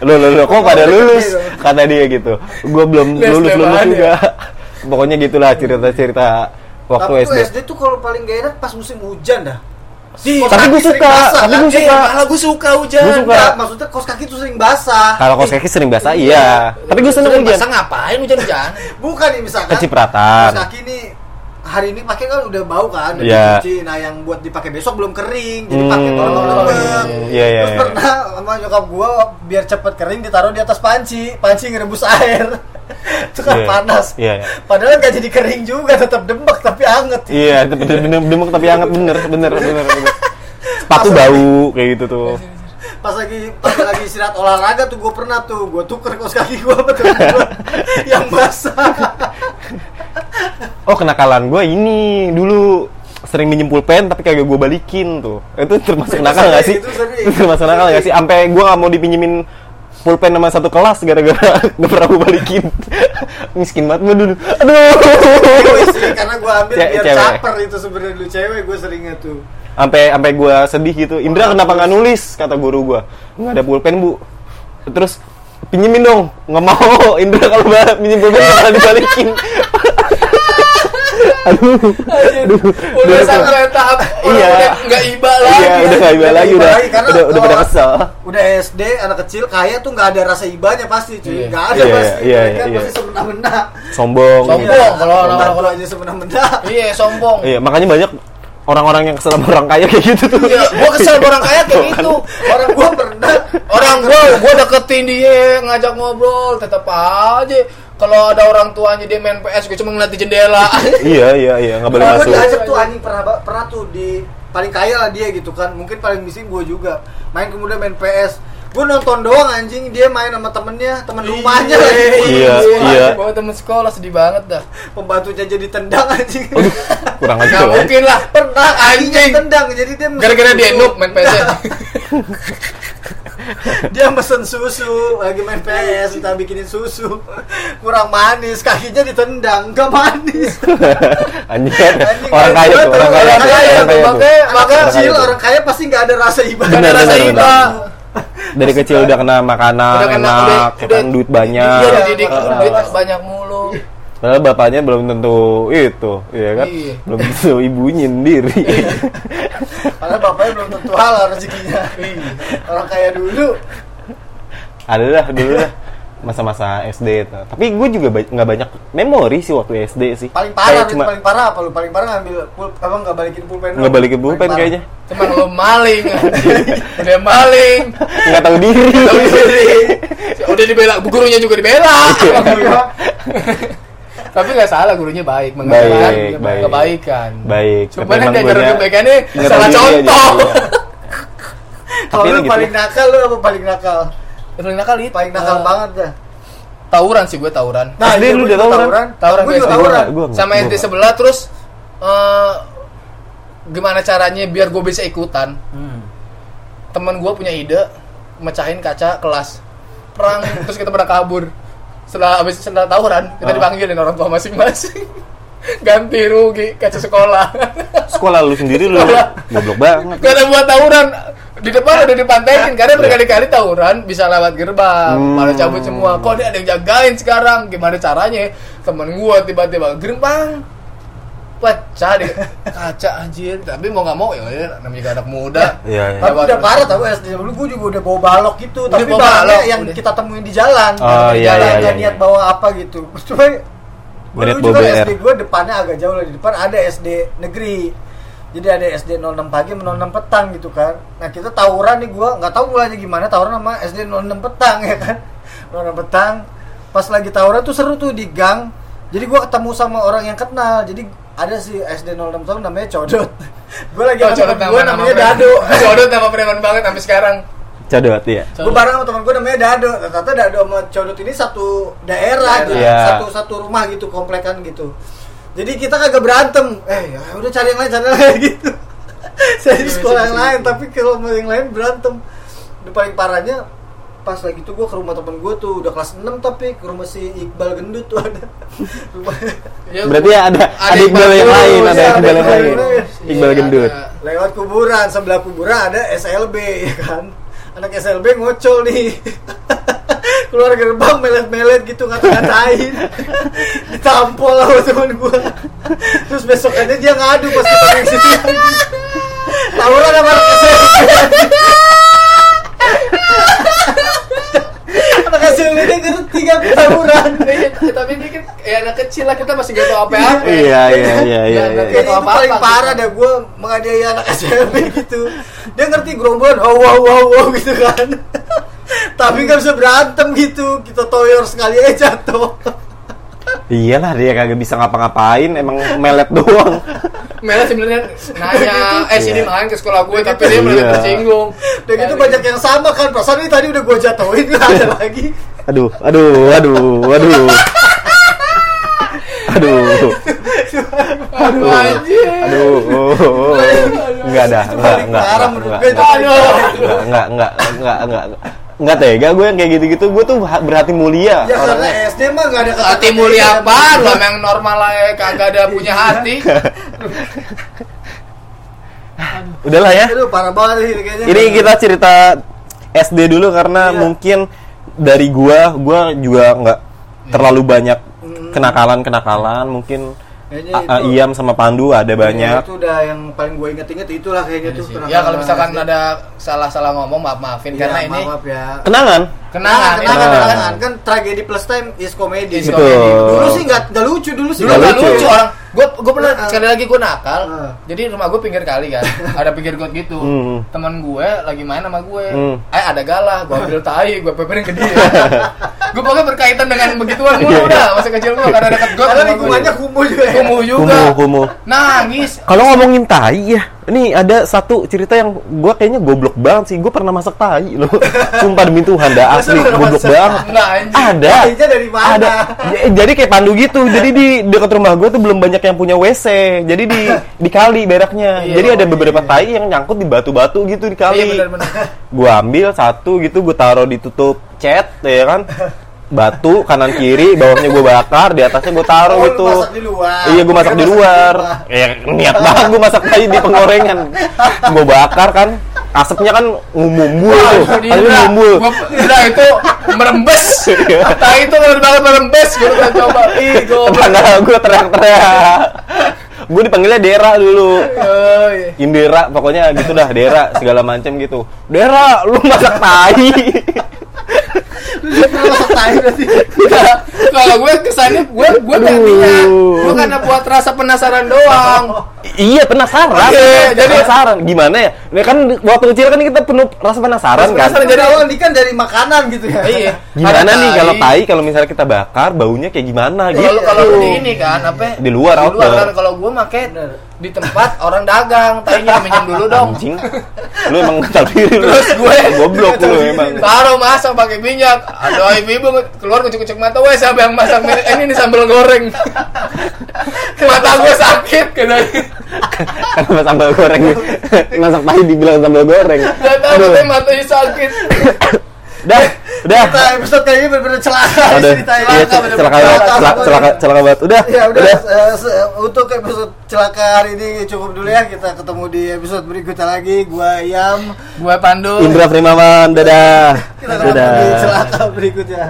lo lo lo kok pada Oh, lulus gitu. kata dia gitu. Gua belum lulus lulus lebaran juga. Pokoknya gitulah cerita-cerita waktu Tapi SD. SD tuh kalau paling gak enak pas musim hujan dah. Di- Kos Tapi sering suka, basah, tapi kan? gua Eh, suka. malah gue suka hujan. Gua suka. Enggak, maksudnya kos kaki tuh sering basah. Kalau kos kaki sering basah iya, tapi gue seneng hujan. basah ngapain hujan-hujan? Bukan nih misalkan. Kecipratan. Kos kaki nih hari ini pakai kan udah bau kan, udah Iya. dicuci. Nah, yang buat dipakai besok belum kering, jadi Hmm. pakai tolong lembek. Iya, iya, Terus iya. pernah sama nyokap gua biar cepet kering ditaruh di atas panci, panci ngerebus air. Itu kan Iya. panas. Iya, iya. Padahal nggak jadi kering juga, tetap dembek tapi anget. Iya, itu bener bener demuk tapi hangat bener, bener, bener, bener. Sepatu bau kayak gitu tuh. Pas lagi pas lagi istirahat olahraga tuh gue pernah tuh gue tuker kaos kaki gue betul gua yang basah. Oh, kenakalan gue ini dulu sering minjem pulpen tapi kagak gue balikin tuh. Itu termasuk nakal gak sih? itu. Itu termasuk nakal gak sih? Sampai gue gak mau dipinjemin pulpen sama satu kelas gara-gara gak pernah gue balikin. Miskin banget gue dulu. Aduh. Sih, karena gue ambil Ce- biar cewek. caper itu sebenarnya dulu cewek gue seringnya tuh. sampai sampai gue sedih gitu Indra kenapa nggak nulis kata guru gue nggak ada pulpen bu terus pinjemin dong nggak mau Indra kalau pinjem pulpen nggak dibalikin aduh aduh Udah Aduh. sampai tahap Iya. udah nggak iba lagi. iya udah nggak iba lagi udah udah udah pada kesel Udah SD anak kecil kaya tuh nggak ada rasa ibanya pasti cuy, Iya. nggak ada Iya, pasti. iya, Mereka iya. pasti semena-mena. sombong Sombong. Iya, kalau orang- pembantu orang- aja semena-mena. Iya, sombong. iya makanya banyak orang-orang yang kesel sama orang kaya kayak gitu tuh Iya, gua kesel sama orang kaya kayak gitu. Orang gue pernah Orang gua gua deketin dia, ngajak ngobrol, tetap aja kalau ada orang tuanya dia main PS, gue cuma ngeliat di jendela. iya iya iya nggak boleh gue masuk. diajak tuh anjing. Pernah pernah tuh di paling kaya lah dia gitu kan. Mungkin paling miskin gue juga. Main kemudian main PS. Gue nonton doang anjing. Dia main sama temennya temen rumahnya lagi. Iya, iya. Bawa temen sekolah sedih banget dah. pembantunya jadi tendang anjing. Aduh, kurang aja Nggak mungkin lah. pernah anjing. Tendang jadi dia Gara-gara dia noob main PS. dia mesen susu lagi main PS kita bikinin susu. Kurang manis kakinya ditendang gak manis. Anjing. Orang kaya tuh orang kaya Orang kaya makanya- kecil kaya tuh. orang kaya pasti nggak ada rasa ibadah Bener, Ada rasa iba. dari kecil udah kena makanan Udah kena- enak udah- udah- duit banyak. Iya, dididik duit banyak mulu. Padahal bapaknya belum tentu itu, ya kan? Iya. Belum tentu ibunya sendiri. karena bapaknya belum tentu halal rezekinya orang kaya dulu Ada dah dulu dah masa-masa SD itu. Tapi gue juga ba- nggak banyak memori sih waktu SD sih. paling parah Kayak cuma paling parah apa lu paling parah ngambil pul apa nggak balikin pulpen nggak balikin pulpen kayaknya. Cuman lo maling. Udah maling. Nggak tahu diri. Tahu diri. Udah dibela, gurunya juga dibela. Tapi nggak salah gurunya baik, mengajarkan baik. kebaikan. Baik. Cuma tapi kan emang dia cara guanya kebaikannya salah contoh. Kalau Tapi lu gitu. paling nakal lu apa paling nakal Paling nakal itu. paling nakal eh, banget dah Tawuran sih gue tawuran. SD iya, lu udah tawuran? Tawuran gue juga tawuran Sama SD sebelah terus eh gimana caranya biar gue bisa ikutan? Hmm. Temen gue punya ide mecahin kaca kelas perang terus kita pada kabur. Setelah habis setelah tawuran kita Ah. dipanggilin orang tua masing-masing. Ganti rugi kaca sekolah. Sekolah lu sendiri lu goblok banget. Karena buat tawuran di depan udah dipantekin karena berkali-kali tawuran bisa lewat gerbang, Hmm. pada cabut semua. Kok dia ada yang jagain sekarang? Gimana caranya? Temen gua tiba-tiba gerbang pecah deh. Kaca anjir. Tapi mau nggak mau ya ya, namanya juga anak muda. Iya, iya. tapi Lewat udah parah tau SD dulu gue juga udah bawa balok gitu. Udah tapi bawa balok, yang udah. kita temuin di jalan. Oh, di iya, jalan, iya, nggak iya, niat iya. bawa apa gitu. Cuma dulu juga. SD gue depannya agak jauh lah di depan ada SD negeri. Jadi ada SD 06 pagi sama 06 petang gitu kan. Nah kita tawuran nih gue nggak tahu mulanya gimana tawuran sama SD 06 petang ya kan? 06 petang. Pas lagi tawuran tuh seru tuh di gang. Jadi gue ketemu sama orang yang kenal. Jadi ada sih SD 06 tahun namanya Codot. Gue lagi Oh, sama Codot temen gue nama- namanya nama Dado. Codot nama preman banget sampai sekarang. Codot ya. gue bareng sama teman gue namanya Dado. Ternyata Dado sama Codot ini satu daerah gitu. Iya. satu satu rumah gitu komplekan gitu. Jadi kita kagak berantem. Eh ya udah cari yang lain cari yang lain gitu. Saya di sekolah yang lain tapi kalau mau yang lain berantem. Udah paling parahnya pas lagi tuh gue ke rumah temen gue tuh udah kelas 6 tapi ke rumah si Iqbal gendut tuh ada. Ya, Berarti gua- ada ada Iqbal yang lain, ada iya, Iqbal yang lain. Iqbal yang Iqbal Iya, gendut. lewat kuburan sebelah kuburan ada SLB ya kan? Anak SLB ngocol nih. Keluar gerbang melet-melet gitu ngata-ngatain. Ditampol sama teman gua. Terus besokannya dia ngadu pas kita di situ. Tawuran sama anak SLB anak SLB dia ngerti gak tawuran Iya, tapi dia kan ya anak kecil lah kita masih gak tau apa-apa. Iya, iya, iya, iya. Nggak iya. Itu apa-apa paling gitu. parah dah gue menganiaya anak SMP gitu. Dia ngerti gerombolan, wow wow wow wow gitu kan. Tapi nggak bisa berantem gitu. Kita toyor sekali aja jatuh. Iyalah dia kagak bisa ngapa-ngapain, emang melet doang. Mela sebenarnya nanya, eh sini Iya. main ke sekolah gue, tapi dia Iya. tersinggung. Dan itu banyak yang sama kan. Perasaan ini tadi udah gue jatuhin nggak ada lagi. Aduh, aduh, aduh, aduh. Aduh. Aduh. Aduh, oh, oh, oh. enggak ada, enggak, paling parah. enggak, enggak, enggak, enggak, enggak, enggak tega gue yang kayak gitu-gitu, gue tuh ha- berhati mulia. Ya karena. SD mah nggak ada Hati mulia apa? Lo yang normal lah kagak ada punya hati. Udahlah ya. Aduh parah banget ini kayaknya. Ini kita cerita SD dulu karena Iya. mungkin dari gua, gua juga nggak terlalu banyak Hmm. kenakalan-kenakalan, mungkin A- itu- Iam sama Pandu ada banyak. Itu udah yang paling gue inget-inget itulah kayaknya tuh. Ya kalau misalkan ada salah-salah ngomong maaf maafin Iya, karena ini maaf ya. Kenangan. kenangan, kenangan, ini kenangan. kenangan, kenangan. kan tragedi plus time is comedy. Is comedy. Dulu sih nggak nggak lucu dulu sih. Dulu Nggak lucu. lucu orang. Gue gue pernah Nah. sekali lagi gue nakal. Nah. Jadi rumah gue pinggir kali kan. Ada pinggir got gitu. Hmm. Teman gue lagi main sama gue. Hmm. Eh ada galah. Gue ambil tai. Gue peperin ke dia. gue pokoknya berkaitan dengan begituan Iya, mulu iya. udah. Masa kecil gue karena dekat got. Karena lingkungannya gue. kumuh juga. ya. kumuh juga. Kumuh, kumuh. Nangis. Kalau ngomongin tai ya, ini ada satu cerita yang gua kayaknya goblok banget sih. Gua pernah masak tai loh. Sumpah demi Tuhan, dah asli goblok banget. Ada. Dari mana? Ada. Jadi kayak pandu gitu. Jadi di dekat rumah gue tuh belum banyak yang punya WC. Jadi di di kali beraknya. Iya, Jadi ada beberapa iya. tai yang nyangkut di batu-batu gitu di kali. Iya benar-benar. Gue ambil satu gitu, gue taruh ditutup cat, ya kan. Batu kanan kiri, bawahnya gue bakar, di atasnya gue taruh Oh, gitu. masak di luar. Iya, gue masak di masak di luar. Ya niat banget gue masak tai di penggorengan. Gue bakar kan, asapnya kan dia. Asapnya ngumbul. Udah itu merembes. Tai itu benar banget merembes. Gue udah coba. Ih, gue. Teriak-teriak. gue dipanggilnya Dera dulu. Oh, iya. Indera pokoknya gitu dah Dera segala macam gitu Dera lu masak tai Lu dia pernah masak tai berarti. Kalau gue kesannya gue gue gak niat. Gue karena buat rasa penasaran doang. Iya penasaran. Iya, jadi jadi- penasaran. Gimana ya? Ini kan waktu kecil kan kita penuh rasa penasaran kan Penasaran, Jadi Jadi- awal kan dari makanan gitu ya. iya. Gimana Ada nih kalau tai. kalau misalnya kita bakar baunya kayak gimana gitu? kalau kalau di ini kan apa Di luar, di luar kan kalau gue make di tempat orang dagang. Tainya minjem dulu dong. Anjing. Lu emang tahu diri lu. Terus gue goblok lu emang. taruh masak pakai minyak. Aduh ibu-ibu keluar kucuk-kucuk mata. Wes siapa yang masak ini ini nih sambal goreng. Mata gue sakit. Kena kenapa sambal goreng? Masak tai dibilang sambal goreng. Gak katanya matanya sakit udah udah Kita episode kali ini benar-benar celaka Udah, ceritanya. iya, Celaka, celaka Celaka, celaka, celaka, celaka banget. Udah, Ya udah, udah. se- untuk episode celaka hari ini cukup dulu ya. Kita ketemu di episode berikutnya lagi. Gua Yam. gue pandu Indra Primawan, dadah. Kita ketemu di Dadah. celaka berikutnya.